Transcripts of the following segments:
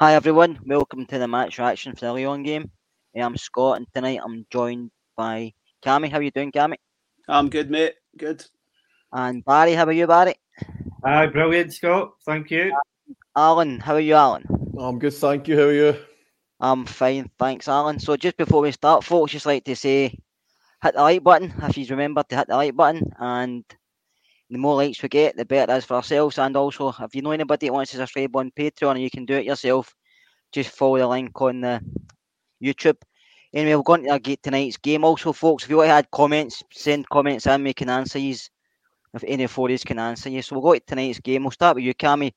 Hi everyone, welcome to the match reaction for the Lyon game. Eh, I'm Scott and tonight I'm joined by Cammy. How are you doing, Cammy? I'm good, mate. Good. And Barry, how are you, Barry? Hi, brilliant, Scott. Thank you. Alan, how are you, Alan? I'm good, thank you. How are you? I'm fine, thanks, Alan. So just before we start, folks, just like to say, hit the like button if you remember to hit the like button and the more likes we get, the better it is for ourselves. And also, if you know anybody that wants to subscribe on Patreon and you can do it yourself, just follow the link on the YouTube. Anyway, we're going to tonight's game. Also, folks, if you want to add comments, send comments and we can answer you. If any of you can answer you. So we'll go to tonight's game. We'll start with you, Cammy.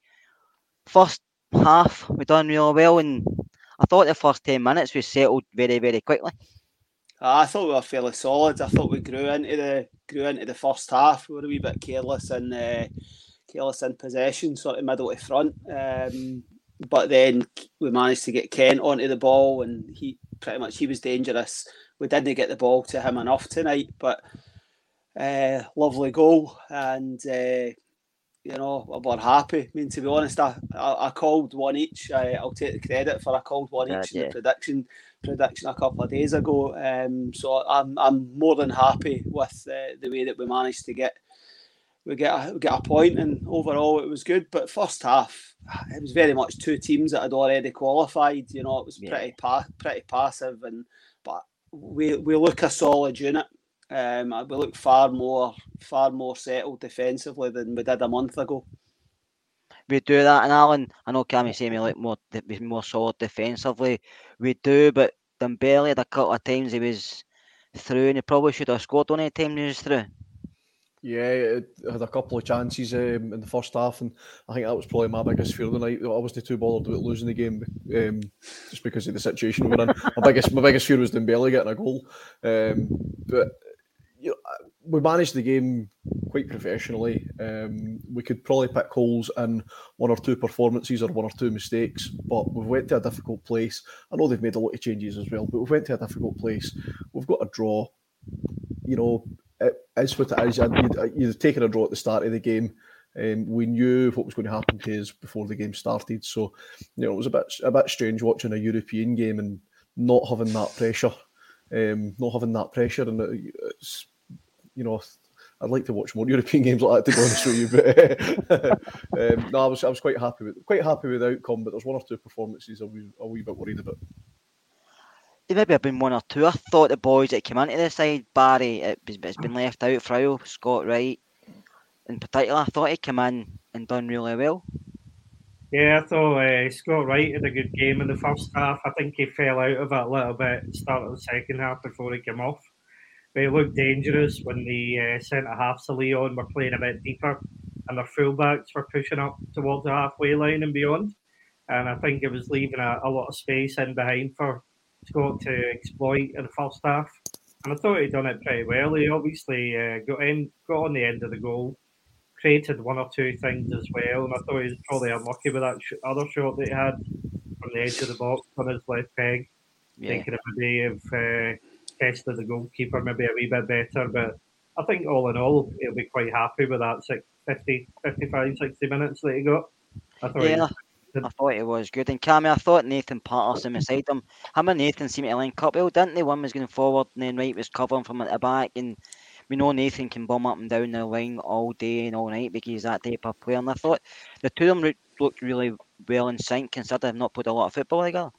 First half, we done really well, and I thought the first 10 minutes we settled very, very quickly. I thought we were fairly solid. I thought we grew into the grew into the first half. We were a wee bit careless and uh, careless in possession, sort of middle to front. Um, but then we managed to get Kent onto the ball, and he pretty much he was dangerous. We didn't get the ball to him enough tonight, but uh, lovely goal, and uh, you know we're happy. I mean, to be honest, I, I, I called one each. I, will take the credit for I called one each yeah, in the prediction prediction a couple of days ago. Um, so I'm I'm more than happy with uh, the way that we managed to get we get a, we get a point, and overall it was good. But first half, it was very much two teams that had already qualified. You know, it was pretty yeah. pa- pretty passive, and but we we look a solid unit. Um, we look far more far more settled defensively than we did a month ago we do that. And Alan, I know Cammy saying we look more more solid defensively. We do, but Dembele had a couple of times he was through, and he probably should have scored on any time he was through. Yeah, it had a couple of chances um, in the first half, and I think that was probably my biggest fear of the night. I wasn't too bothered about losing the game um, just because of the situation we're in. my biggest, my biggest fear was Dembele getting a goal. Um, but you know, we managed the game quite professionally. Um, we could probably pick holes in one or two performances or one or two mistakes, but we've went to a difficult place. I know they've made a lot of changes as well, but we've went to a difficult place. We've got a draw. You know, it is what it is. You'd, you'd taken a draw at the start of the game. Um, we knew what was going to happen to us before the game started, so you know it was a bit a bit strange watching a European game and not having that pressure, um, not having that pressure, and it's you know, I'd like to watch more European games like that to be honest with you. But um, no, I was I was quite happy with quite happy with the outcome. But there's one or two performances I was a wee bit worried about. There maybe have been one or two. I thought the boys that came into the side, Barry, it, has been left out. Frau, Scott Wright, in particular, I thought he came in and done really well. Yeah, I thought uh, Scott Wright had a good game in the first half. I think he fell out of it a little bit, start of the second half before he came off. But it looked dangerous when the uh, centre halves of Lyon were playing a bit deeper and their fullbacks were pushing up towards the halfway line and beyond. and I think it was leaving a, a lot of space in behind for Scott to exploit in the first half. And I thought he'd done it pretty well. He obviously uh, got in, got on the end of the goal, created one or two things as well. And I thought he was probably unlucky with that sh- other shot that he had from the edge of the box on his left peg. Yeah. Thinking of maybe have uh, tested the goalkeeper maybe a wee bit better. But I think all in all, he'll be quite happy with that 50, 55, 60 minutes that he got. I thought yeah. I thought it was good. And Cammy, I thought Nathan Patterson beside him. Him and Nathan seemed to link up well, didn't they? One was going forward and then Wright was covering from at the back. And we know Nathan can bomb up and down the line all day and all night because he's that type of player. And I thought the two of them looked really well in sync considering they've not played a lot of football together.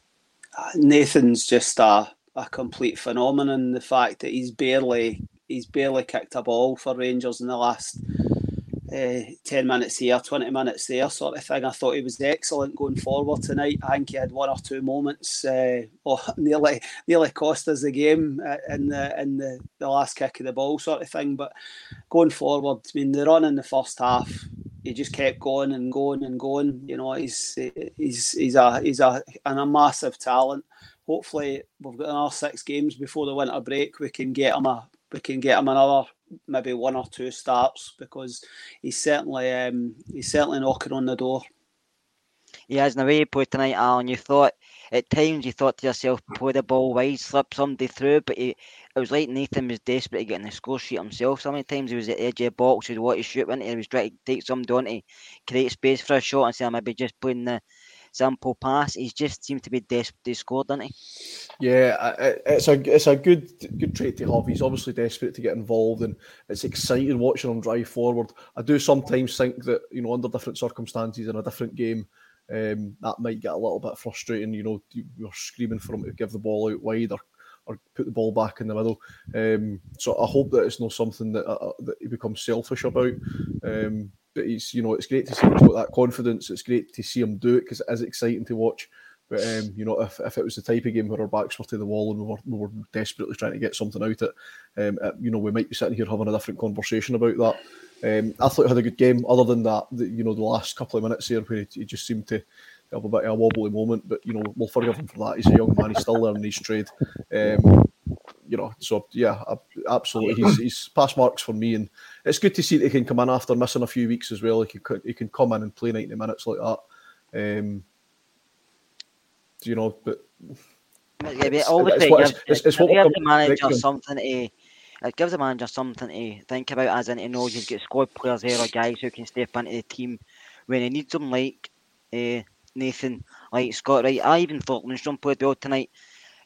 Uh, Nathan's just a, a complete phenomenon. The fact that he's barely he's barely kicked a ball for Rangers in the last uh, 10 minutes here, 20 minutes there, sort of thing. I thought he was excellent going forward tonight. I think he had one or two moments, uh, or nearly nearly cost us the game uh, in the in the, the last kick of the ball, sort of thing. But going forward, I mean, the run in the first half, he just kept going and going and going. You know, he's he's he's a he's a and a massive talent. Hopefully, we've got another six games before the winter break. We can get him a we can get him another maybe one or two starts because he's certainly um, he's certainly knocking on the door. He has in the way he played tonight, Alan. You thought at times you thought to yourself, play the ball wide, slip somebody through, but he, it was like Nathan was desperate to get in the score sheet himself. So many times he was at the edge of the box, he was wanting to shoot into, he was trying to take somebody on to create space for a shot and say, maybe just putting the simple pass. He just seemed to be desperate to score, didn't he? Yeah, it's a it's a good good trait to have. He's obviously desperate to get involved, and it's exciting watching him drive forward. I do sometimes think that you know under different circumstances in a different game, um, that might get a little bit frustrating. You know, you're screaming for him to give the ball out wide or or put the ball back in the middle. Um, so I hope that it's not something that uh, that he becomes selfish about. Um, but he's you know it's great to see him got that confidence. It's great to see him do it because it is exciting to watch. But um, you know, if, if it was the type of game where our backs were to the wall and we were, we were desperately trying to get something out of it, um, you know, we might be sitting here having a different conversation about that. Um, I thought he had a good game. Other than that, the, you know, the last couple of minutes here where he, he, just seemed to have a bit of a wobbly moment, but you know, we'll forgive him for that. He's a young man; he's still learning his trade. Um, you know, so yeah, absolutely, he's, he's pass marks for me, and it's good to see that he can come in after missing a few weeks as well. Like he can, he can come in and play ninety minutes like that. Um, you know, but yeah, but it's, it's, it's, gives the manager something to. It gives the manager something to think about, as in he knows he's got squad players there or guys who can step into the team when he needs them, like uh, Nathan, like Scott Wright. I even thought Lundstram played well tonight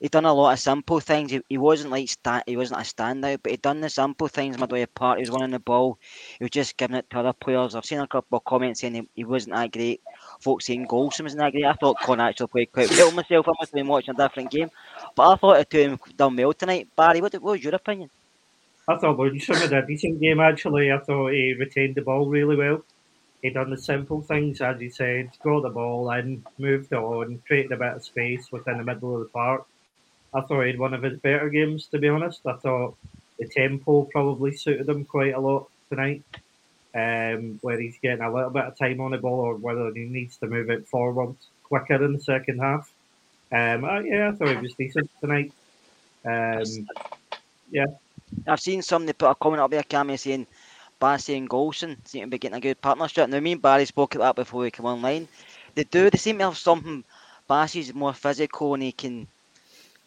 he done a lot of simple things. He, he wasn't like sta- he wasn't a standout, but he done the simple things midway apart. He was winning the ball. He was just giving it to other players. I've seen a couple of comments saying he, he wasn't that great. Folks saying Goldson wasn't that great. I thought Con actually played quite well myself. I must have been watching a different game, but I thought the two of them done well tonight. Barry, what, what was your opinion? I thought Lundstram had a decent game actually. I thought he retained the ball really well. He done the simple things, as you said, got the ball in, moved on, created a bit of space within the middle of the park I thought he had one of his better games, to be honest. I thought the tempo probably suited him quite a lot tonight, um, where he's getting a little bit of time on the ball or whether he needs to move it forward quicker in the second half. Um, uh, yeah, I thought he was decent tonight. Um, yeah. I've seen somebody put a comment up there, Cammy, saying Bassey and Goldson seem to be getting a good partnership. Now, me and Barry spoke about that before we came online. They do, they seem to have something. Bassey's more physical and he can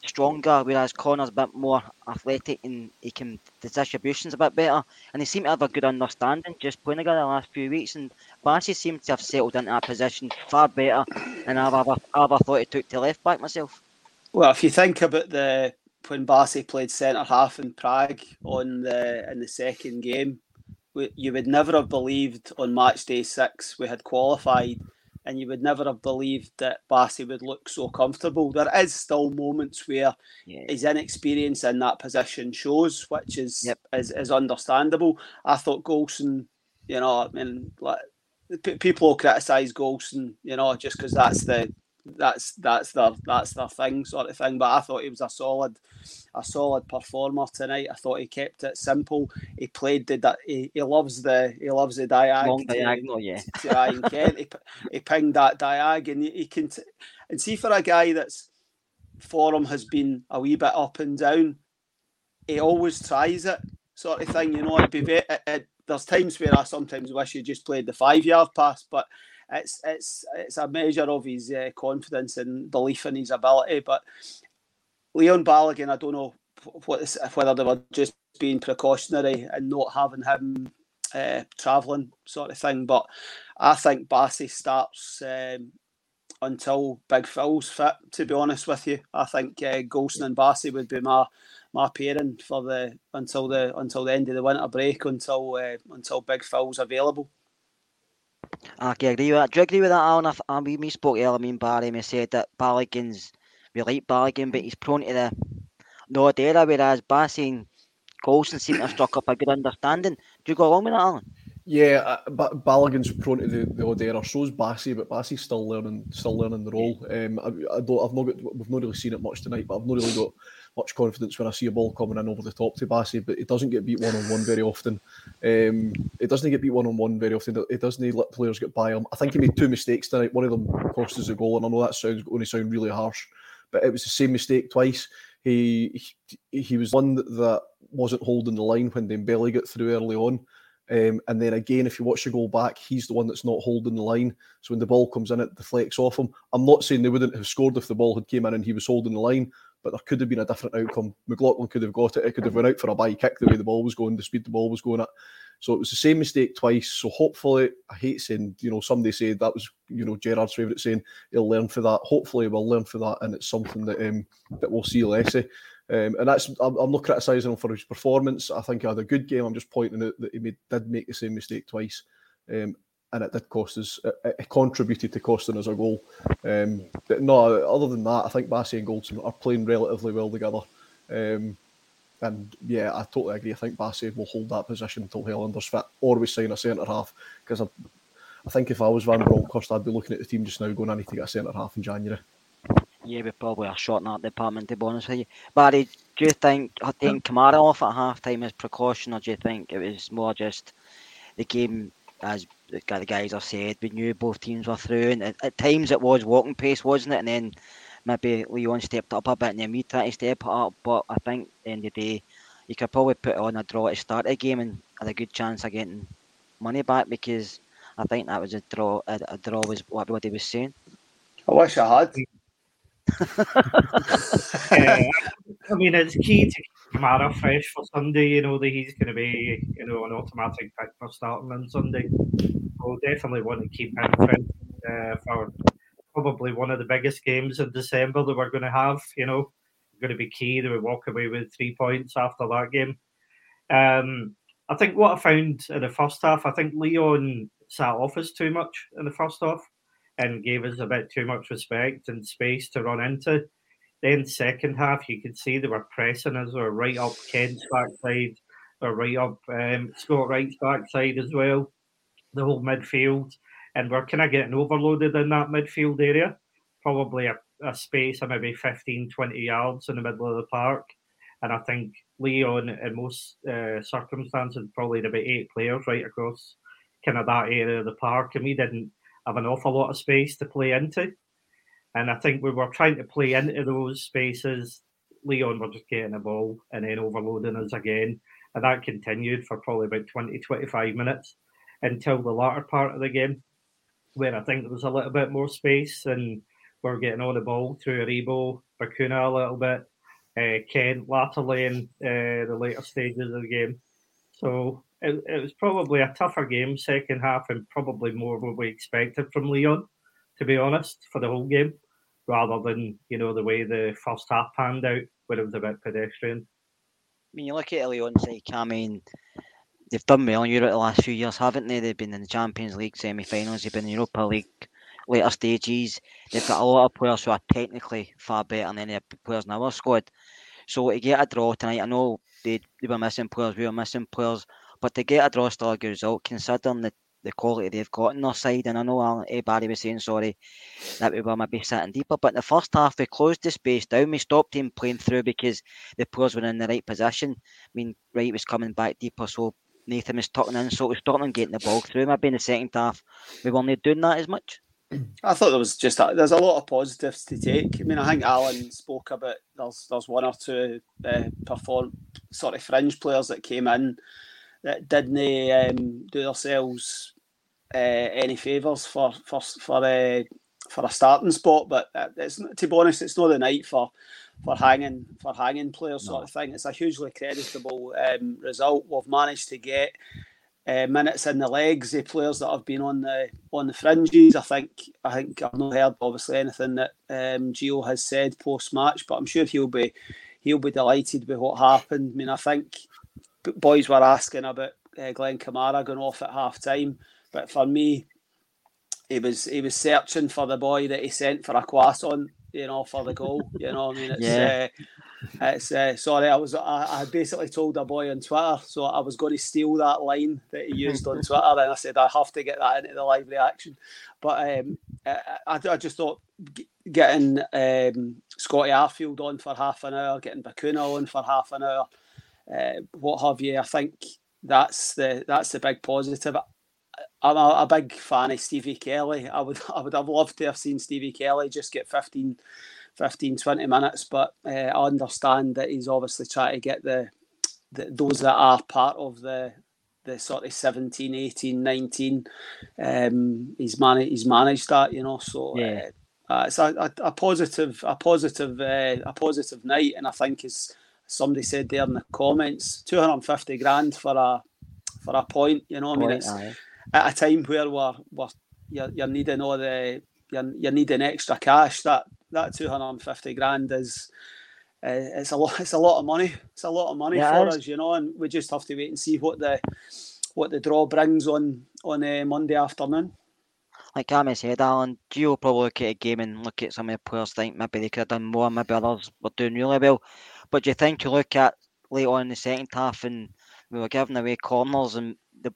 stronger, whereas Connor's a bit more athletic and he can the distribution's a bit better. And they seem to have a good understanding just playing together the last few weeks. And Bassey seems to have settled into that position far better than I've ever, ever thought he took to left back myself. Well, if you think about the when Bassey played centre half in Prague on the in the second game, you would never have believed on match day six we had qualified and you would never have believed that Bassey would look so comfortable. There is still moments where yeah. his inexperience in that position shows, which is, yep. is is understandable. I thought Goldson, you know, I mean, like, people criticise Goldson, you know, just because that's the that's that's their that's their thing sort of thing. But I thought he was a solid a solid performer tonight. I thought he kept it simple. He played the he, he loves the he loves the diagonal. Long diagonal, yeah. Kent. He, he pinged that diagonal. He, he can t- and see for a guy that's forum has been a wee bit up and down. He always tries it, sort of thing. You know, it'd be very, it, it, there's times where I sometimes wish he just played the five yard pass, but it's it's it's a measure of his uh, confidence and belief in his ability. But Leon Balogun, I don't know what whether they were just being precautionary and not having him uh, travelling sort of thing. But I think Bassey starts um, until Big Phil's fit. To be honest with you, I think uh, Goldson and Bassey would be my my pairing for the until the until the end of the winter break until uh, until Big Phil's available. I agree with that. Do you agree with that, Alan? I, I mean, we spoke earlier, I mean, Barry, and we said that Balogun's, we like Balogun, but he's prone to the no era, whereas Bassey and Goldson seem to have struck up a good understanding. Do you go along with that, Alan? Yeah, uh, but Balogun's prone to the, the odd error. So's Bassey, but Bassey's still learning, still learning the role. Um, I, I don't, I've not got, we've not really seen it much tonight, but I've not really got much confidence when I see a ball coming in over the top to Bassey, But he doesn't get beat one on one very often. Um, it doesn't get beat one on one very often. It doesn't let players get by him. I think he made two mistakes tonight. One of them cost us a goal, and I know that sounds going to sound really harsh, but it was the same mistake twice. He he, he was one that wasn't holding the line when Dembele got through early on. Um, and then again, if you watch the goal back, he's the one that's not holding the line. So when the ball comes in, it deflects off him. I'm not saying they wouldn't have scored if the ball had came in and he was holding the line, but there could have been a different outcome. McLaughlin could have got it. It could have went out for a bye kick the way the ball was going, the speed the ball was going at. So it was the same mistake twice. So hopefully, I hate saying, you know, somebody said that was, you know, Gerrard's favourite saying he'll learn for that. Hopefully, we'll learn for that, and it's something that um, that we'll see less. Um, and that's I'm, I'm not criticising him for his performance. I think he had a good game. I'm just pointing out that he made, did make the same mistake twice, um, and it did cost us. It, it, contributed to costing us a goal. Um, no, other than that, I think Bassey and Goldson are playing relatively well together. Um, and yeah, I totally agree. I think Bassey will hold that position until Helander's fit, or we sign a centre half. Because I, I think if I was Van Bronckhorst, I'd be looking at the team just now, going, I need to get a centre half in January. Yeah, we probably are short in that department, to be honest with you. Barry, do you think taking Kamara off at half time as precaution, or do you think it was more just the game, as the guys have said, we knew both teams were through, and at, at times it was walking pace, wasn't it? And then maybe Lyon stepped up a bit, and then we tried to step up. But I think at the end of the day, you could probably put on a draw to start a game and had a good chance of getting money back because I think that was a draw. A, a draw was what everybody was saying. I wish I had yeah, uh, I mean, it's key to keep Kamara fresh for Sunday. You know that he's going to be, you know, an automatic pick for starting on Sunday. We'll definitely want to keep him fresh uh, for probably one of the biggest games in December that we're going to have. You know, going to be key that we walk away with three points after that game. Um, I think what I found in the first half, I think Lyon sat off us too much in the first half and gave us a bit too much respect and space to run into. Then second half, you could see they were pressing us. They were right up Kent's backside. Were right up um, Scott Wright's backside as well. The whole midfield, and we're kind of getting overloaded in that midfield area. Probably a, a space of maybe 15, 20 yards in the middle of the park. And I think Lyon, in most uh, circumstances, probably about eight players right across kind of that area of the park, and we didn't have an awful lot of space to play into. And I think we were trying to play into those spaces. Lyon were just getting the ball and then overloading us again. And that continued for probably about 20, 25 minutes until the latter part of the game, where I think there was a little bit more space and we are getting on the ball through Aribo, Bacuna a little bit, uh, Kent latterly in uh, the later stages of the game. So it, it was probably a tougher game second half and probably more what we expected from Lyon, to be honest, for the whole game, rather than you know the way the first half panned out, where it was a bit pedestrian. I mean, you look at Lyon's like, I mean, they've done well in Europe the last few years, haven't they? They've been in the Champions League semi-finals, they've been in the Europa League later stages. They've got a lot of players who are technically far better than any players in our squad. So to get a draw tonight, I know they, they were missing players, we were missing players, but to get a draw still a good result, considering the the quality they've got on their side. And I know Alan, Barry was saying sorry that we were maybe sitting deeper, but in the first half we closed the space down. We stopped him playing through because the players were in the right position. I mean, Wright was coming back deeper, so Nathan was tucking in, so it was starting getting the ball through. Maybe in the second half we weren't doing that as much. I thought there was just a, there's a lot of positives to take. I mean, I think Alan spoke about there's there's one or two uh, perform sort of fringe players that came in that didn't um, do themselves uh, any favours for for for uh, for a starting spot. But it's to be honest, it's not the night for for hanging for hanging players sort of thing. It's a hugely creditable um, result. We've managed to get uh, minutes in the legs, the players that have been on the on the fringes. I think I think I've not heard obviously anything that um, Gio has said post match, but I'm sure he'll be he'll be delighted with what happened. I mean, I think boys were asking about uh, Glenn Kamara going off at half time, but for me, he was he was searching for the boy that he sent for a croissant, you know, for the goal. You know, I mean, it's. Yeah. Uh, it's uh, sorry, I was I, I basically told a boy on Twitter, so I was going to steal that line that he used on Twitter, and I said I have to get that into the live reaction. But um, I, I, just thought getting um, Scotty Arfield on for half an hour, getting Bacuna on for half an hour, uh, what have you? I think that's the that's the big positive. I'm a, a, big fan of Stevie Kelly. I would I would have loved to have seen Stevie Kelly just get 15 15, 20 minutes. But uh, I understand that he's obviously trying to get the, the those that are part of the the sort of 17, 18, 19. Um, he's managed he's managed that, you know. So yeah. Uh, uh, it's a, a, a, positive a positive uh, a positive night, and I think as somebody said there in the comments, 250 grand for a for a point. You know, I mean, point, it's aye. at a time where we're, we're you're, you're needing all the you're, you're needing extra cash. That that 250 grand is uh, it's a lot it's a lot of money it's a lot of money yeah, for us you know and we just have to wait and see what the what the draw brings on on uh, monday afternoon like Cammy said, Alan, Gio probably look at a game and look at some of the players, think maybe they could have done more, maybe others were doing really well. But do you think you look at late on in the second half and we were giving away corners and the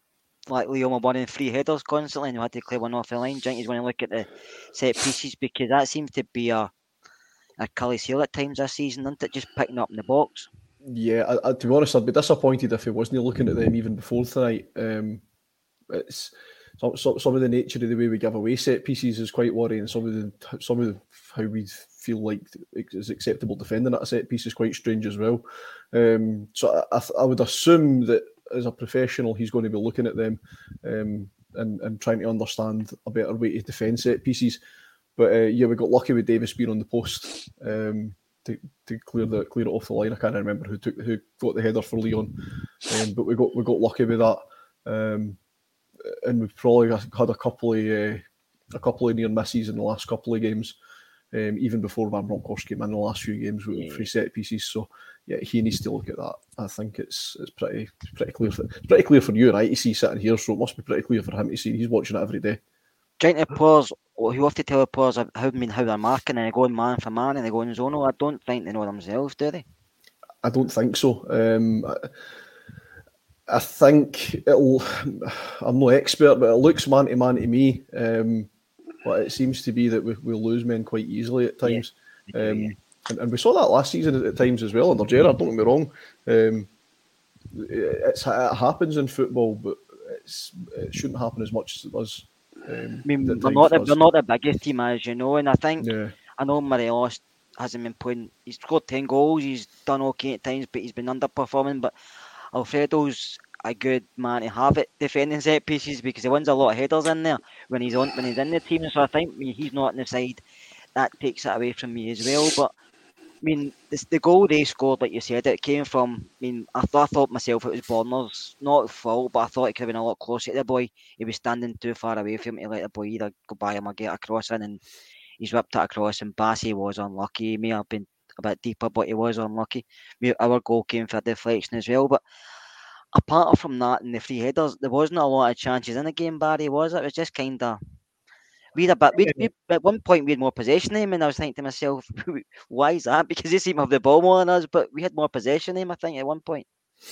like Leo were winning three headers constantly and we had to clear one off the line. Do you think he's going to look at the set pieces because that seems to be a Achilles heel at times this season, isn't it? Just picking up in the box. Yeah, I, I, to be honest, I'd be disappointed if he wasn't looking at them even before tonight. Um, it's some, some, of the nature of the way we give away set pieces is quite worrying. Some of the some of the, how we feel like is acceptable defending at a set piece is quite strange as well. Um, so I, I, would assume that as a professional, he's going to be looking at them um, and and trying to understand a better way to defend set pieces. But uh, yeah, we got lucky with Davis being on the post um, to, to clear the clear it off the line. I can't remember who took who got the header for Lyon, um, but we got we got lucky with that. Um, and we've probably had a couple of uh, a couple of near misses in the last couple of games. Um, even before Van Bronckhorst came in the last few games with yeah. free set pieces. So yeah, he needs to look at that. I think it's it's pretty pretty clear for it's pretty clear for you and I to see sitting here. So it must be pretty clear for him to see. He's watching it every day. Trying to players who have to tell the players how I mean how they're marking and they're going man for man and they go in zonal. I don't think they know themselves, do they? I don't think so. Um, I, I think it'll. I'm no expert, but it looks man to man to me. Um, but it seems to be that we, will lose men quite easily at times. Yeah. Um, and, and, we saw that last season at, times as well under Gerrard. Don't get me wrong. Um, it, it happens in football, but it shouldn't happen as much as it does. Um, I mean, we're not, the, we're not the biggest team, as you know, and I think yeah. I know Morelos hasn't been playing. He's scored ten goals. He's done okay at times, but he's been underperforming. But Alfredo's a good man to have it defending set pieces because he wins a lot of headers in there when he's on when he's in the team. So I think he's not on the side. That takes it away from me as well. But I mean, the goal they scored, like you said, it came from. I mean, I, th- I thought myself it was Borna's not fault, but I thought it could have been a lot closer to the boy. He was standing too far away from him to let the boy either go by him or get across in, and he's whipped it across. And Bassey was unlucky. He may have been a bit deeper, but he was unlucky. Our goal came for deflection as well, but apart from that and the free headers, there wasn't a lot of chances in the game, Barry, was it? It was just kind of. We had a bit. We, we, at one point we had more possession than him, and I was thinking to myself, "Why is that?" Because they seem to have the ball more than us, but we had more possession than him. I think at one point.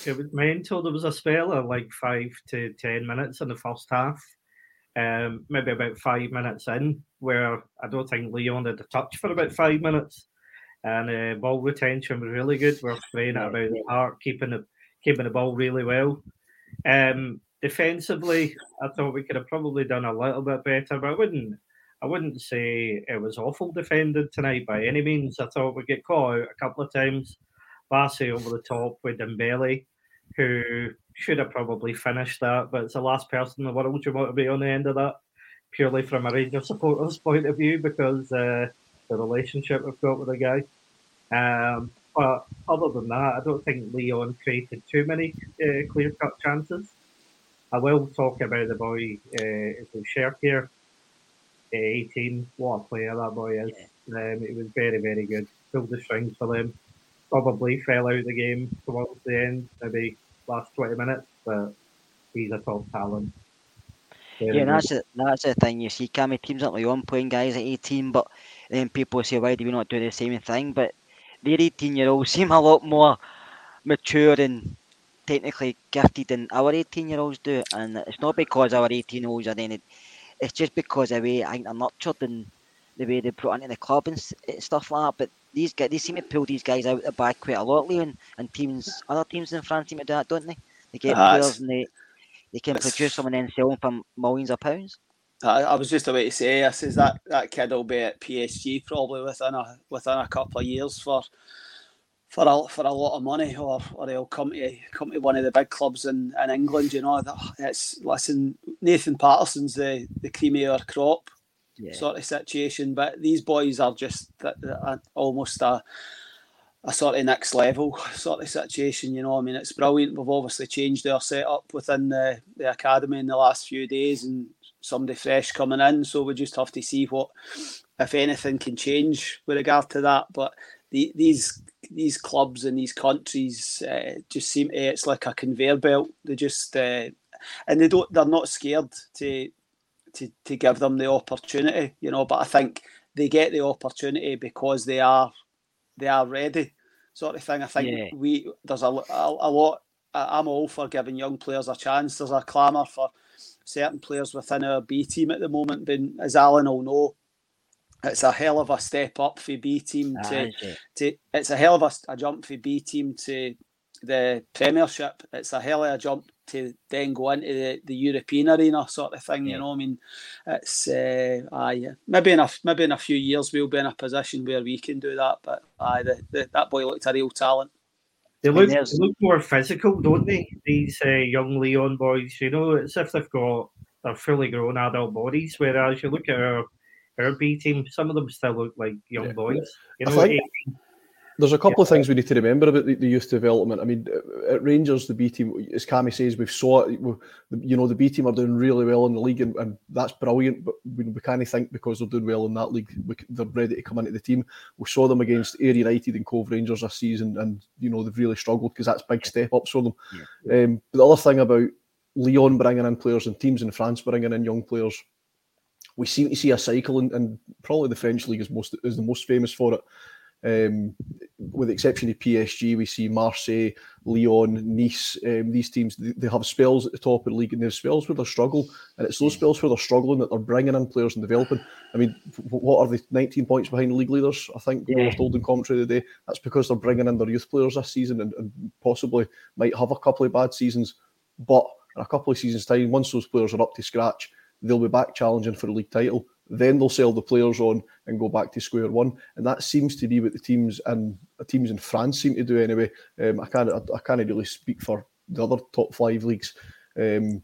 It was mental. There was a spell of like five to ten minutes in the first half um, maybe about five minutes in, where I don't think Lyon had a touch for about five minutes, and uh, ball retention was really good. We're spraying it about the park, keeping the keeping the ball really well. Um, defensively, I thought we could have probably done a little bit better, but I wouldn't. I wouldn't say it was awful defended tonight by any means. I thought we get caught out a couple of times. Bassey over the top with Dembele, who should have probably finished that, but it's the last person in the world you want to be on the end of that, purely from a Rangers supporter's point of view, because uh, the relationship we've got with the guy. Um, but other than that, I don't think Lyon created too many uh, clear cut chances. I will talk about the boy, uh, Cherki, uh, 18. What a player that boy is. Um, it was very, very good. Pulled the strings for them. Probably fell out of the game towards the end, maybe last 20 minutes, but he's a top talent. Very yeah, that's it. That's the thing. You see, Cammy teams like Lyon playing guys at 18, but then people say, why do we not do the same thing? But their 18 year olds seem a lot more mature and technically gifted than our 18 year olds do. And it's not because our 18 year olds are any, it's just because of the way I think they're nurtured and the way they brought into the club and stuff like that. But these guys, they seem to pull these guys out the back quite a lot, Lyon, and teams, other teams in France seem to do that, don't they? They get uh, players and they, they can produce them and then sell them for millions of pounds. I, I was just about to say, I says that that kid will be at PSG probably within a within a couple of years for for a, for a lot of money, or, or he'll come to come to one of the big clubs in, in England. You know, it's listen, Nathan Patterson's the the cream of our crop yeah. sort of situation, but these boys are just almost a a sort of next level sort of situation. You know, I mean, it's brilliant. We've obviously changed our setup within the, the academy in the last few days, and somebody fresh coming in. So we just have to see what, if anything, can change with regard to that. But the, these these clubs and these countries uh, just seem to, it's like a conveyor belt. They just uh, and they don't they're not scared to to to give them the opportunity, you know. But I think they get the opportunity because they are they are ready, sort of thing. I think yeah. we there's a, a, a lot. I'm all for giving young players a chance. There's a clamour for certain players within our B team at the moment. Been as Alan will know, it's a hell of a step up for B team to, ah, to it's a hell of a, a, jump for B team to the Premiership. It's a hell of a jump to then go into the, the European arena sort of thing. Yeah. You know, I mean, it's uh, aye, maybe in a maybe in a few years we'll be in a position where we can do that. But aye, the, the, that boy looked a real talent. They look, they look more physical, don't they? These uh, young Lyon boys, you know, it's if they've got their fully grown adult bodies. Whereas you look at our our B team, some of them still look like young yeah. boys. You know, think, there's a couple yeah. of things we need to remember about the, the, youth development. I mean, at Rangers, the B team, as Cammy says, we've saw it. You know, the B team are doing really well in the league, and, and that's brilliant. But we, we can't think because they're doing well in that league, we, they're ready to come into the team. We saw them against Ayr United and Cove Rangers this season, and you know they've really struggled because that's big step ups for them. Yeah. Um, but the other thing about Lyon bringing in players and teams in France bringing in young players, we seem to see a cycle, and, and probably the French league is most is the most famous for it um, with the exception of PSG, we see Marseille, Lyon, Nice. Um, these teams they have spells at the top of the league, and there's spells where they struggle, and it's those spells where they're struggling that they're bringing in players and developing. I mean, what are they? 19 points behind the league leaders, I think. Yeah. We were told in commentary today. That's because they're bringing in their youth players this season, and, and possibly might have a couple of bad seasons, but in a couple of seasons' time, once those players are up to scratch, they'll be back challenging for the league title. Then they'll sell the players on and go back to square one, and that seems to be what the teams and teams in France seem to do anyway. Um, I can't I, can't really speak for the other top five leagues. Um,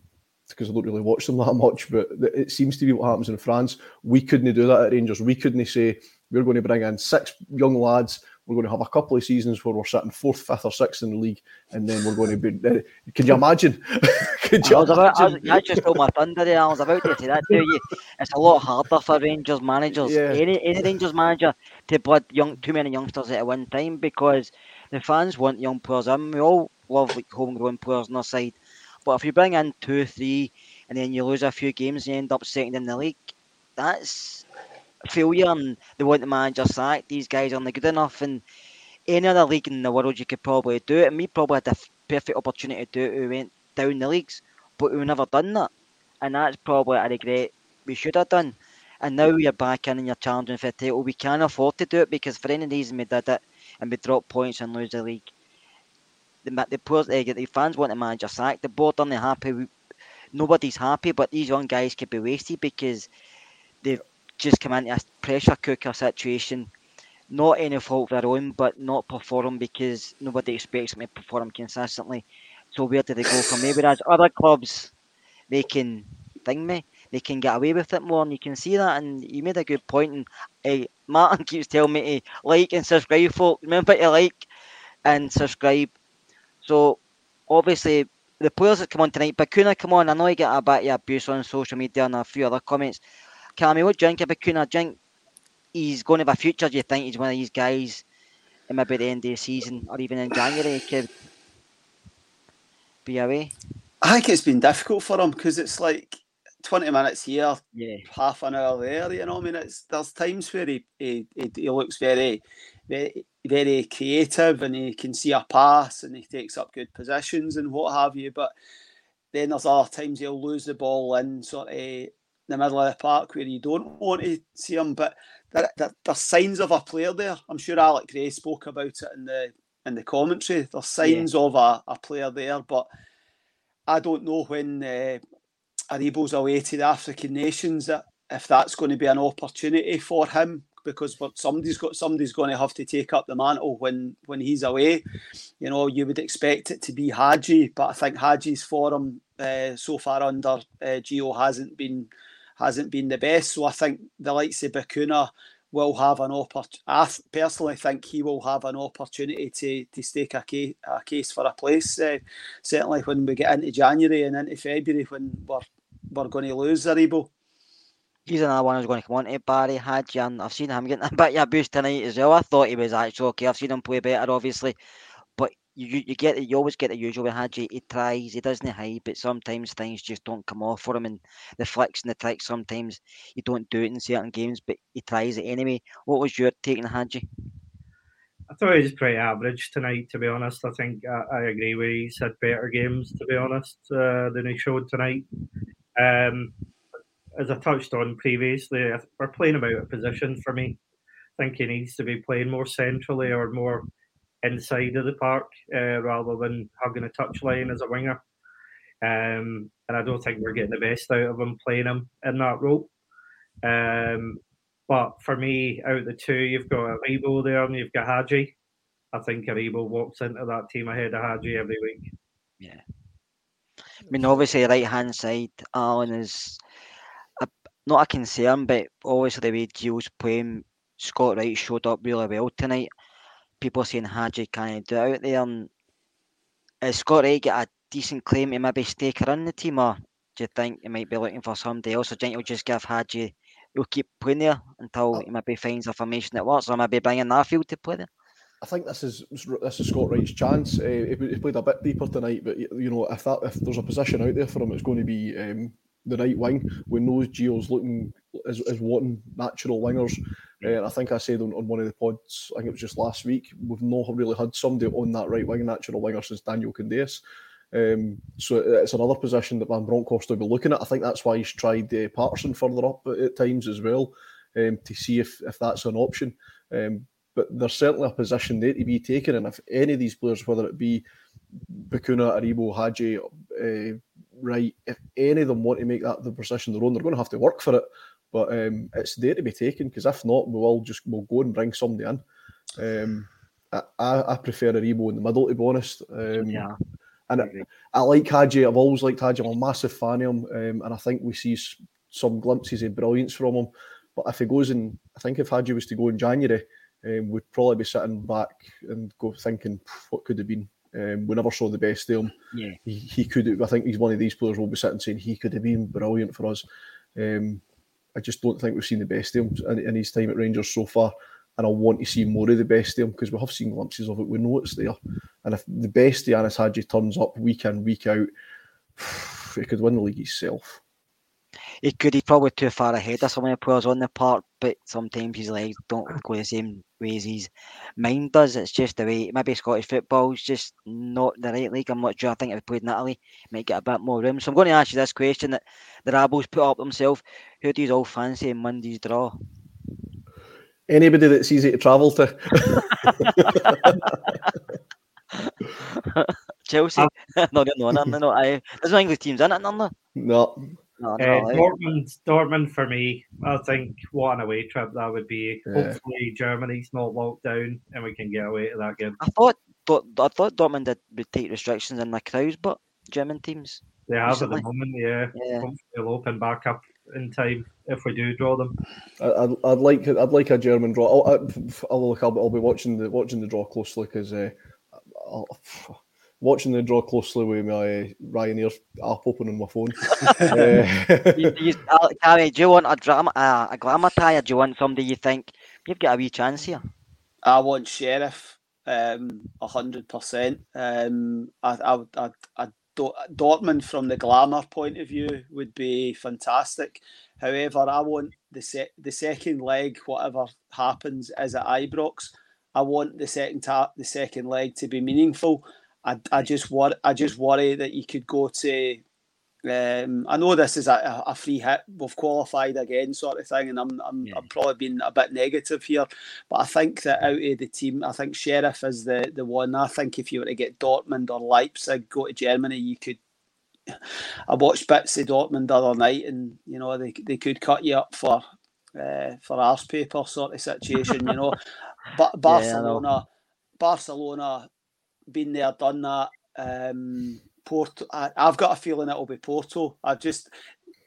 because I don't really watch them that much, but it seems to be what happens in France. We couldn't do that at Rangers. We couldn't say we're going to bring in six young lads we're going to have a couple of seasons where we're sitting fourth, fifth, or sixth in the league, and then we're going to be. Uh, could you imagine? could you I, was about, I, was, I just stole my thunder there. I was about to say that to you. It's a lot harder for Rangers managers, yeah. any, any Rangers manager, to put young too many youngsters at one time because the fans want young players in. We all love like homegrown players on our side, but if you bring in two, three, and then you lose a few games and you end up second in the league, that's failure and they want the manager sacked. These guys aren't good enough. And any other league in the world, you could probably do it. And we probably had the perfect opportunity to do it. We went down the leagues, but we've never done that. and that's probably a regret we should have done. And now you're back in and you're challenging for the title. We can't afford to do it because for any reason we did it and we dropped points and lose the league. The, the, players, uh, the fans want the manager sacked. The board aren't happy. We, nobody's happy, but these young guys could be wasted because they've just come into a pressure cooker situation. Not any fault of their own, but not perform because nobody expects them to perform consistently. So where do they go from there? Whereas other clubs, they can thing me, they can get away with it more, and you can see that. And you made a good point. And uh, Martin keeps telling me to like and subscribe, folks. Remember to like and subscribe. So obviously the players that come on tonight, Bacuna come on. I know he get a bit of abuse on social media and a few other comments. Cammy, what do you think of Bacuna? Do you think he's going to have a future? Do you think he's one of these guys, and maybe the end of the season or even in January, he could be away? I think it's been difficult for him because it's like 20 minutes here, yeah. half an hour there. You know, I mean, it's there's times where he he, he looks very, very very creative and he can see a pass and he takes up good positions and what have you. But then there's other times he'll lose the ball in sort of the middle of the park where you don't want to see him. But there, there, there's signs of a player there. I'm sure Alec Gray spoke about it in the in the commentary. There's signs yeah. of a, a player there, but I don't know when uh, Aribo's away to the African nations that if that's going to be an opportunity for him because somebody's got somebody's going to have to take up the mantle when when he's away. You know, you would expect it to be Hagi, but I think Hagi's form uh, so far under uh, Gio hasn't been hasn't been the best. So I think the likes of Bacuna will have an opportunity. I personally think he will have an opportunity to to stake a case, a case for a place. Uh, certainly when we get into January and into February when we're we're going to lose Aribo. He's another one who's going to come on to Barry Hagi, I've seen him getting a bit of a boost tonight as well. I thought he was actually okay. I've seen him play better, obviously, you you get you always get the usual with Hagi. He tries, he doesn't hide, but sometimes things just don't come off for him, and the flicks and the tricks. Sometimes you don't do it in certain games, but he tries it anyway. What was your take on Hagi? I thought he was pretty average tonight, to be honest. I think I, I agree with you. He's had better games, to be honest, uh, than he showed tonight. Um, as I touched on previously, we're playing about a position for me. I think he needs to be playing more centrally or more inside of the park uh, rather than hugging a touchline as a winger. Um, and I don't think we're getting the best out of him playing him in that role. Um, but for me, out of the two, you've got Aribo there and you've got Hagi. I think Aribo walks into that team ahead of Hagi every week. Yeah. I mean, obviously, right hand side, Alan is not a concern, but obviously the way Gio's playing, Scott Wright showed up really well tonight. People saying Hagi can't do it out there. And has Scott Wright get a decent claim to maybe stake her in the team, or do you think he might be looking for somebody else? Or do you think he'll just give Hagi, he'll keep playing there until he maybe finds a formation that works, or maybe bringing Arfield to play there? I think this is this is Scott Wright's chance. Uh, he, he, played a bit deeper tonight, but you know if that if there's a position out there for him, it's going to be um, the right wing. We know Gio's looking as, as wanting natural wingers. Uh, I think I said on, on one of the pods, I think it was just last week, we've not really had somebody on that right wing, natural winger, since Daniel Candeias. Um, so it's another position that Van Bronckhorst will be looking at. I think that's why he's tried uh, Patterson further up at, at times as well um, to see if, if that's an option. Um, but there's certainly a position there to be taken, and if any of these players, whether it be Bacuna, Aribo, Hagi, uh, right, if any of them want to make that the position their own, they're going to have to work for it. But um, it's there to be taken because if not, we will just we'll go and bring somebody in. Um, I, I prefer Aribo in the middle, to be honest. Um, yeah. And I, I, like Hagi. I've always liked Hagi. I'm a massive fan of him, um, and I think we see some glimpses of brilliance from him. But if he goes in, I think if Hagi was to go in January, um, we'd probably be sitting back and go thinking, what could have been. Um, we never saw the best of him. Yeah. He, he could I think he's one of these players we'll be sitting saying he could have been brilliant for us. Um, I just don't think we've seen the best of him in, in, his time at Rangers so far. And I want to see more of the best of him because we have seen glimpses of it. We know it's there. And if the best of Ianis Hagi turns up week in, week out, he could win the league himself. He could. He's probably too far ahead of some of the players on the park, but sometimes his legs don't go the same way as his mind does. It's just the way. Maybe Scottish football football's just not the right league. I'm not sure. I think if he played in Italy, might get a bit more room. So I'm going to ask you this question that the Rabbles put up themselves. Who do you all fancy in Monday's draw? Anybody that's easy to travel to. Chelsea. Ah. no, no, no, no, no. I, there's no English teams in it, none. No, no. no, Uh, no, Dortmund, Dortmund for me. I think what an away trip that would be. Yeah. Hopefully Germany's not locked down and we can get away to that game. I thought, Dort- I thought Dortmund did would take restrictions in the crowds, but German teams. They have at the moment, yeah. Yeah. Hopefully they'll open back up in time if we do draw them. I- I'd, I'd like I'd like a German draw. I'll, I'll, look, I'll, I'll be watching the watching the draw closely because uh, I'll, watching the draw closely with my Ryanair app open on my phone. Uh, you, you, uh, Carrie, do you want a drama, uh, a glamour tie, or do you want somebody you think you've got a wee chance here? I want Sheriff, um, a hundred percent. Um, I, I, would- I, I, Dor- Dortmund from the glamour point of view would be fantastic. However, I want the se- the second leg, whatever happens, is at Ibrox. I want the second ta- the second leg to be meaningful. I, I just wor- I just worry that you could go to. Um, I know this is a, a free hit. We've qualified again, sort of thing, and I'm I'm, I'm probably being a bit negative here. But I think that out of the team, I think Sheriff is the, the one. I think if you were to get Dortmund or Leipzig, go to Germany, you could. I watched bits of Dortmund the other night, and you know they they could cut you up for uh, for arse paper sort of situation, you know. But Barcelona, Barcelona, been there, done that. Um, Porto, I, I've got a feeling it'll be Porto. I just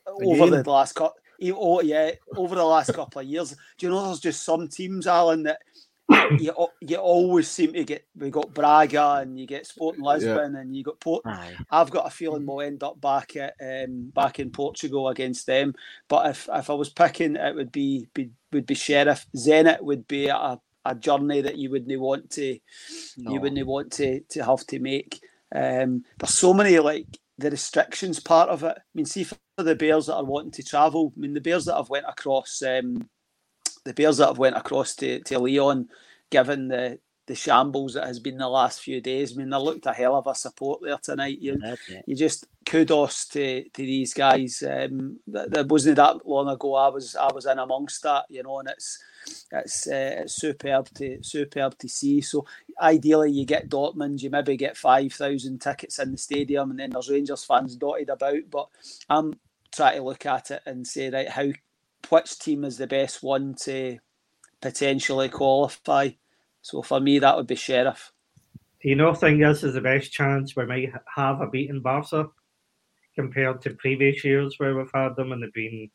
over the last couple. Oh yeah, over the last couple of years, do you know there's just some teams, Alan, that you you always seem to get. We got Braga and you get Sporting Lisbon and you got Port. Aye. I've got a feeling we'll end up back at um, back in Portugal against them. But if, if I was picking, it would be, be would be Sheriff. Zenit would be a, a journey that you wouldn't want to No. you wouldn't want to to have to make. Um, there's so many like the restrictions part of it. I mean, see for the Bears that are wanting to travel. I mean, the Bears that have went across, um, the Bears that have went across to, to Lyon, given the the shambles that has been the last few days. I mean, they looked a hell of a support there tonight. You, you just kudos to, to these guys. Um, that, that wasn't that long ago. I was I was in amongst that, you know, and it's it's uh, it's superb to superb to see. So ideally, you get Dortmund, you maybe get five thousand tickets in the stadium, and then there's Rangers fans dotted about. But I'm trying to look at it and say right how which team is the best one to potentially qualify. So for me, that would be Sheriff. Do you not think this is the best chance we might have a beaten Barca compared to previous years where we've had them and they've been,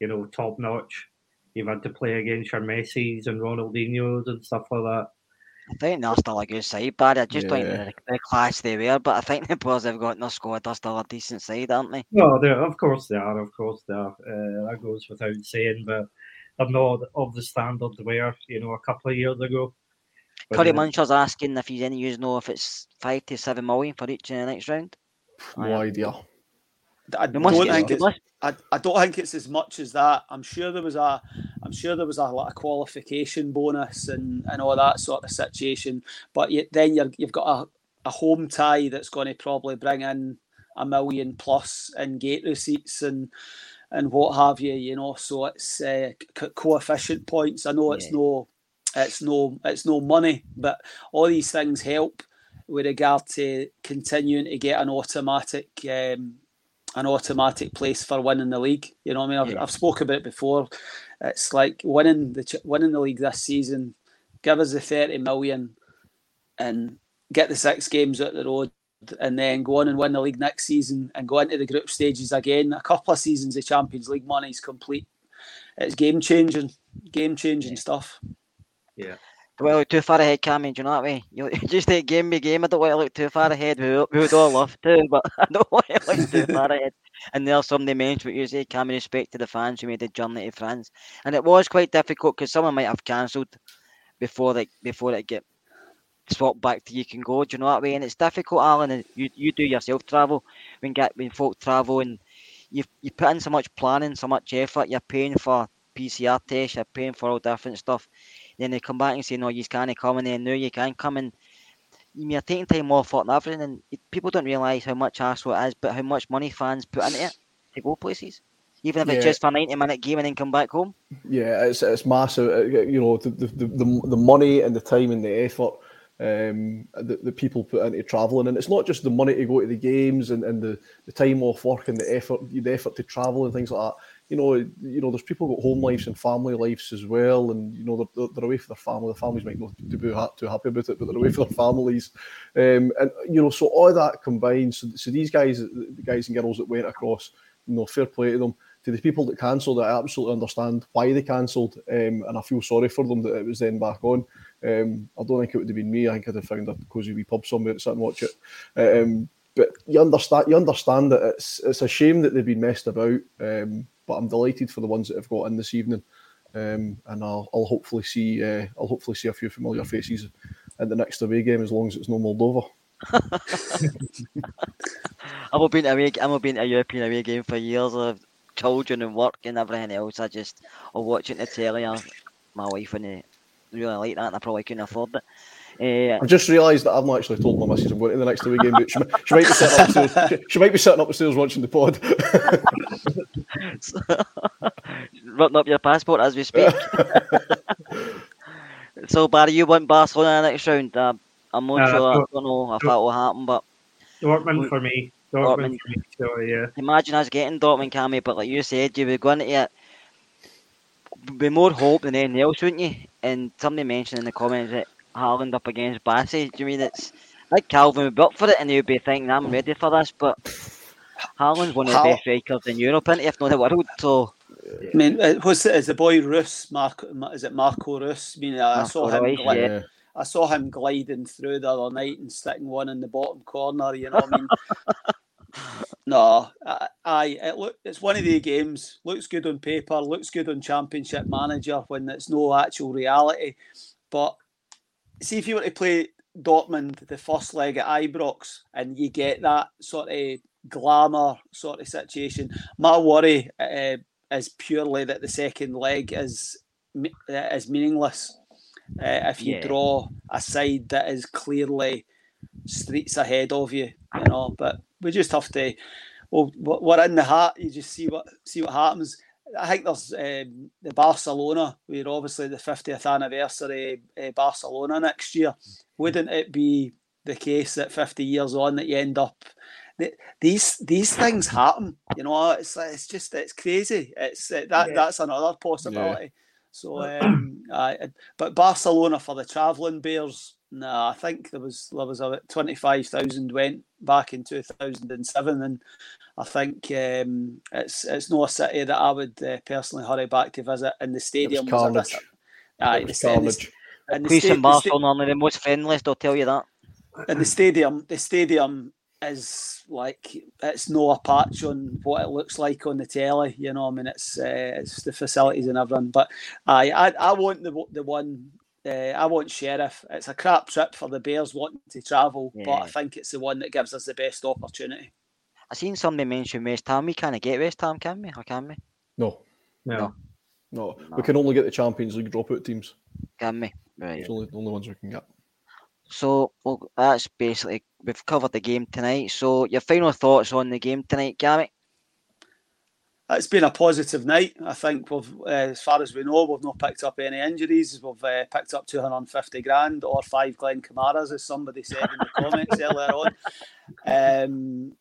you know, top notch? You've had to play against your Messi's and Ronaldinho's and stuff like that. I think they're still a good side, but I just think Yeah. the, the class they were, but I think the players they've got in their squad are still a decent side, aren't they? No, they're, of course they are. Of course they are. Uh, that goes without saying, but they're not of the standard they were, you know, a couple of years ago. But, Curry Muncher's asking if he's any use know if it's five to seven million for each in the next round. no idea. I don't think it's, I, I don't think it's as much as that. I'm sure there was a I'm sure there was a lot of qualification bonus and, and all that sort of situation. But you, then you're, you've got a, a home tie that's going to probably bring in a million plus in gate receipts and and what have you. You know, so it's uh, co- coefficient points. I know it's Yeah. no it's no it's no money, but all these things help with regard to continuing to get an automatic um, an automatic place for winning the league. You know what I mean? I've, Yeah. I've spoke about it before. It's like winning the winning the league this season. Give us the thirty million, and get the six games out the road, and then go on and win the league next season, and go into the group stages again. A couple of seasons of Champions League money is complete. It's game changing, game changing stuff. Do I look too far ahead, Cammy? Do you know that way? You just take game by game. I don't want to look too far ahead. We, we would all love to, but I don't want to look too far ahead. And there's somebody mentioned what you say, Cammy, respect to the fans who made the journey to France. And it was quite difficult because someone might have cancelled before they before it get swapped back to you can go. Do you know that way? And it's difficult, Alan. And you, you do yourself travel when get when folk travel and you you put in so much planning, so much effort. You're paying for PCR tests, you're paying for all different stuff. Then they come back and say, no, you can't come, and then no, you can come and you're taking time off for and everything, and people don't realise how much hassle it is, but how much money fans put into it to go places, even if it's just for a ninety minute game and then come back home. Yeah, it's it's massive. uh, You know, the the, the, the the money and the time and the effort um, that the people put into travelling, and it's not just the money to go to the games and, and the, the time off work and the effort the effort to travel and things like that. You know, you know, there's people got home lives and family lives as well, and you know they're, they're, away from their family. The families might not be too happy about it, but they're away from their families, um, and you know, so all that combined. So, so these guys, the guys and girls that went across, you know, fair play to them to the people that cancelled, I absolutely understand why they cancelled, um, and I feel sorry for them that it was then back on. Um, I don't think it would have been me. I think I'd have found a cosy wee pub somewhere to sit and watch it. Um, but you understand, you understand that it's it's a shame that they've been messed about. Um, but I'm delighted for the ones that have got in this evening, um, and I'll, I'll hopefully see uh, I'll hopefully see a few familiar faces at the next away game as long as it's no Moldova. I've not been to away, I've been to a European away game for years. Of children and work and everything else. I just I watch it on the telly. I, my wife and I really like that, and I probably couldn't afford it. Uh, I've just realised that I've not actually told my missus I'm going to the next away game, but she, she might be sitting upstairs. She, she might be sitting upstairs watching the pod. Ripping up your passport as we speak. so Barry, you want Barcelona next round? Uh, I'm not Uh, sure. I Dort- don't know if that will happen, but Dortmund for me. Dortmund. Dortmund, for me. So yeah. imagine us getting Dortmund, Cammy. But like you said, you were going to it with more hope than anything else, wouldn't you? And somebody mentioned in the comments that Haaland up against Bassey. Do you mean it's like Calvin would be for it and he would be thinking, I'm ready for this, but Haaland's one of the Hal- best strikers in Europe, isn't if not the world. So I mean, uh, what's it? Is the boy Rus? Mark, Is it Marco Rus? I mean, I saw him. Reus, gli- yeah. I saw him gliding through the other night and sticking one in the bottom corner. You know, what I mean, no, I, I it look, it's one of the games. Looks good on paper. Looks good on Championship Manager when it's no actual reality. But see, if you were to play Dortmund the first leg at Ibrox and you get that sort of glamour sort of situation, my worry uh, is purely that the second leg is uh, is meaningless. Uh, if you Yeah. draw a side that is clearly streets ahead of you, you know, but we just have to. Well, we're in the hat. You just see what see what happens. I think there's um, the Barcelona. We're obviously the 50th anniversary uh, Barcelona next year. Wouldn't it be the case that 50 years on that you end up? th- These these things happen, you know. It's it's just it's crazy. It's uh, that Yeah. that's another possibility. So, um, I, but Barcelona for the travelling bears, no, I think there was there was about twenty five thousand went back in two thousand and seven, and I think um, it's it's not a city that I would uh, personally hurry back to visit. And the It was stadium was, a carnage. visit. Aye, It the, was and the, carnage. and the, sta- in the sta- Barcelona are the most friendliest, I'll tell you that. and the stadium, the stadium is like it's no a patch on what it looks like on the telly. You know, I mean, it's uh, it's the facilities and everything. But I I, I want the the one. Uh, I want Sheriff. It's a crap trip for the Bears wanting to travel, but I think it's the one that gives us the best opportunity. I seen somebody mention West Ham. We can't get West Ham, can we? Or can we? No, No. No. no, No. we can only get the Champions League dropout teams. Can we? Right. It's only the only ones we can get. So well, that's basically we've covered the game tonight. So your final thoughts on the game tonight, Cammy? It's been a positive night. I think we've, uh, as far as we know, we've not picked up any injuries. We've uh, picked up 250 grand or five Glen Kamaras, as somebody said in the comments earlier on. Um, we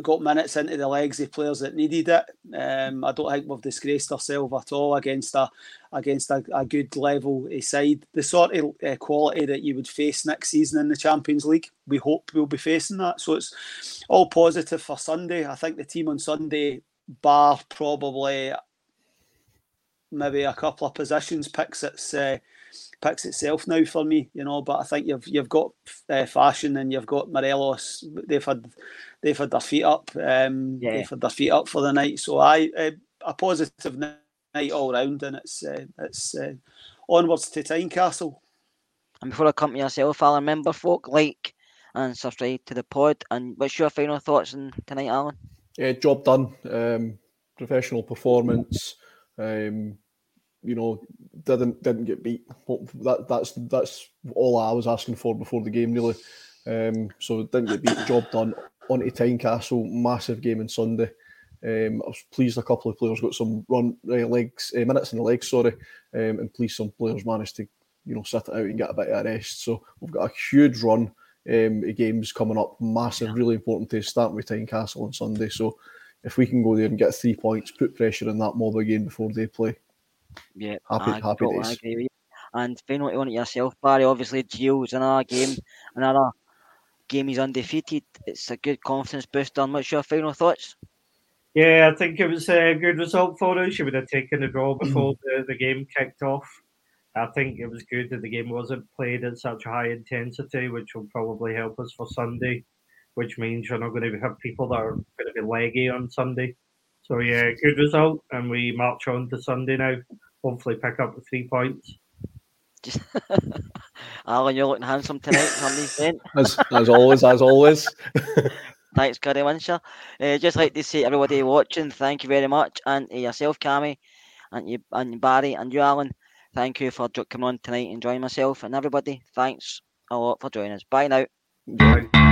got minutes into the legs of players that needed it. Um, I don't think we've disgraced ourselves at all against a against a, a good level side. The sort of uh, quality that you would face next season in the Champions League, we hope we'll be facing that. So it's all positive for Sunday. I think the team on Sunday, bar probably maybe a couple of positions, picks its uh, picks itself now for me. You know, but I think you've you've got uh, Fashion and you've got Morelos. They've had they've had their feet up. Um, Yeah. They've had their feet up for the night. So I uh, a positive night all round, and it's uh, it's uh, onwards to Tynecastle. And before I come to yourself, Alan, remember folk like and subscribe to the pod. And what's your final thoughts on tonight, Alan? Yeah, job done. Um, professional performance. Um, you know, didn't didn't get beat. That that's that's all I was asking for before the game, really. Um, so didn't get beat. Job done. On to Tynecastle, massive game on Sunday. Um, I was pleased a couple of players got some run uh, legs uh, minutes in the legs, sorry, um, and pleased some players managed to you know sit it out and get a bit of a rest. So we've got a huge run um, games coming up, massive, really important to start with Tynecastle on Sunday. So if we can go there and get three points, put pressure on that mob again before they play. Yeah, happy, I happy days. And finally on it yourself, Barry. Obviously, Gio's another game, another game he's undefeated. It's a good confidence booster. And what's your final thoughts? Yeah, I think it was a good result for us. You would have taken the draw mm. before the, the game kicked off. I think it was good that the game wasn't played at such high intensity, which will probably help us for Sunday, which means you're not going to have people that are going to be leggy on Sunday. So, yeah, good result. And we march on to Sunday now. Hopefully, pick up the three points. Alan, you're looking handsome tonight. Somebody as, as always, as always. Thanks, Curry Winsher. Uh, just like to say, everybody watching, thank you very much, and uh, yourself, Cammy, and you, and Barry, and you, Alan. Thank you for coming on tonight and joining myself, and everybody. Thanks a lot for joining us. Bye now. Bye.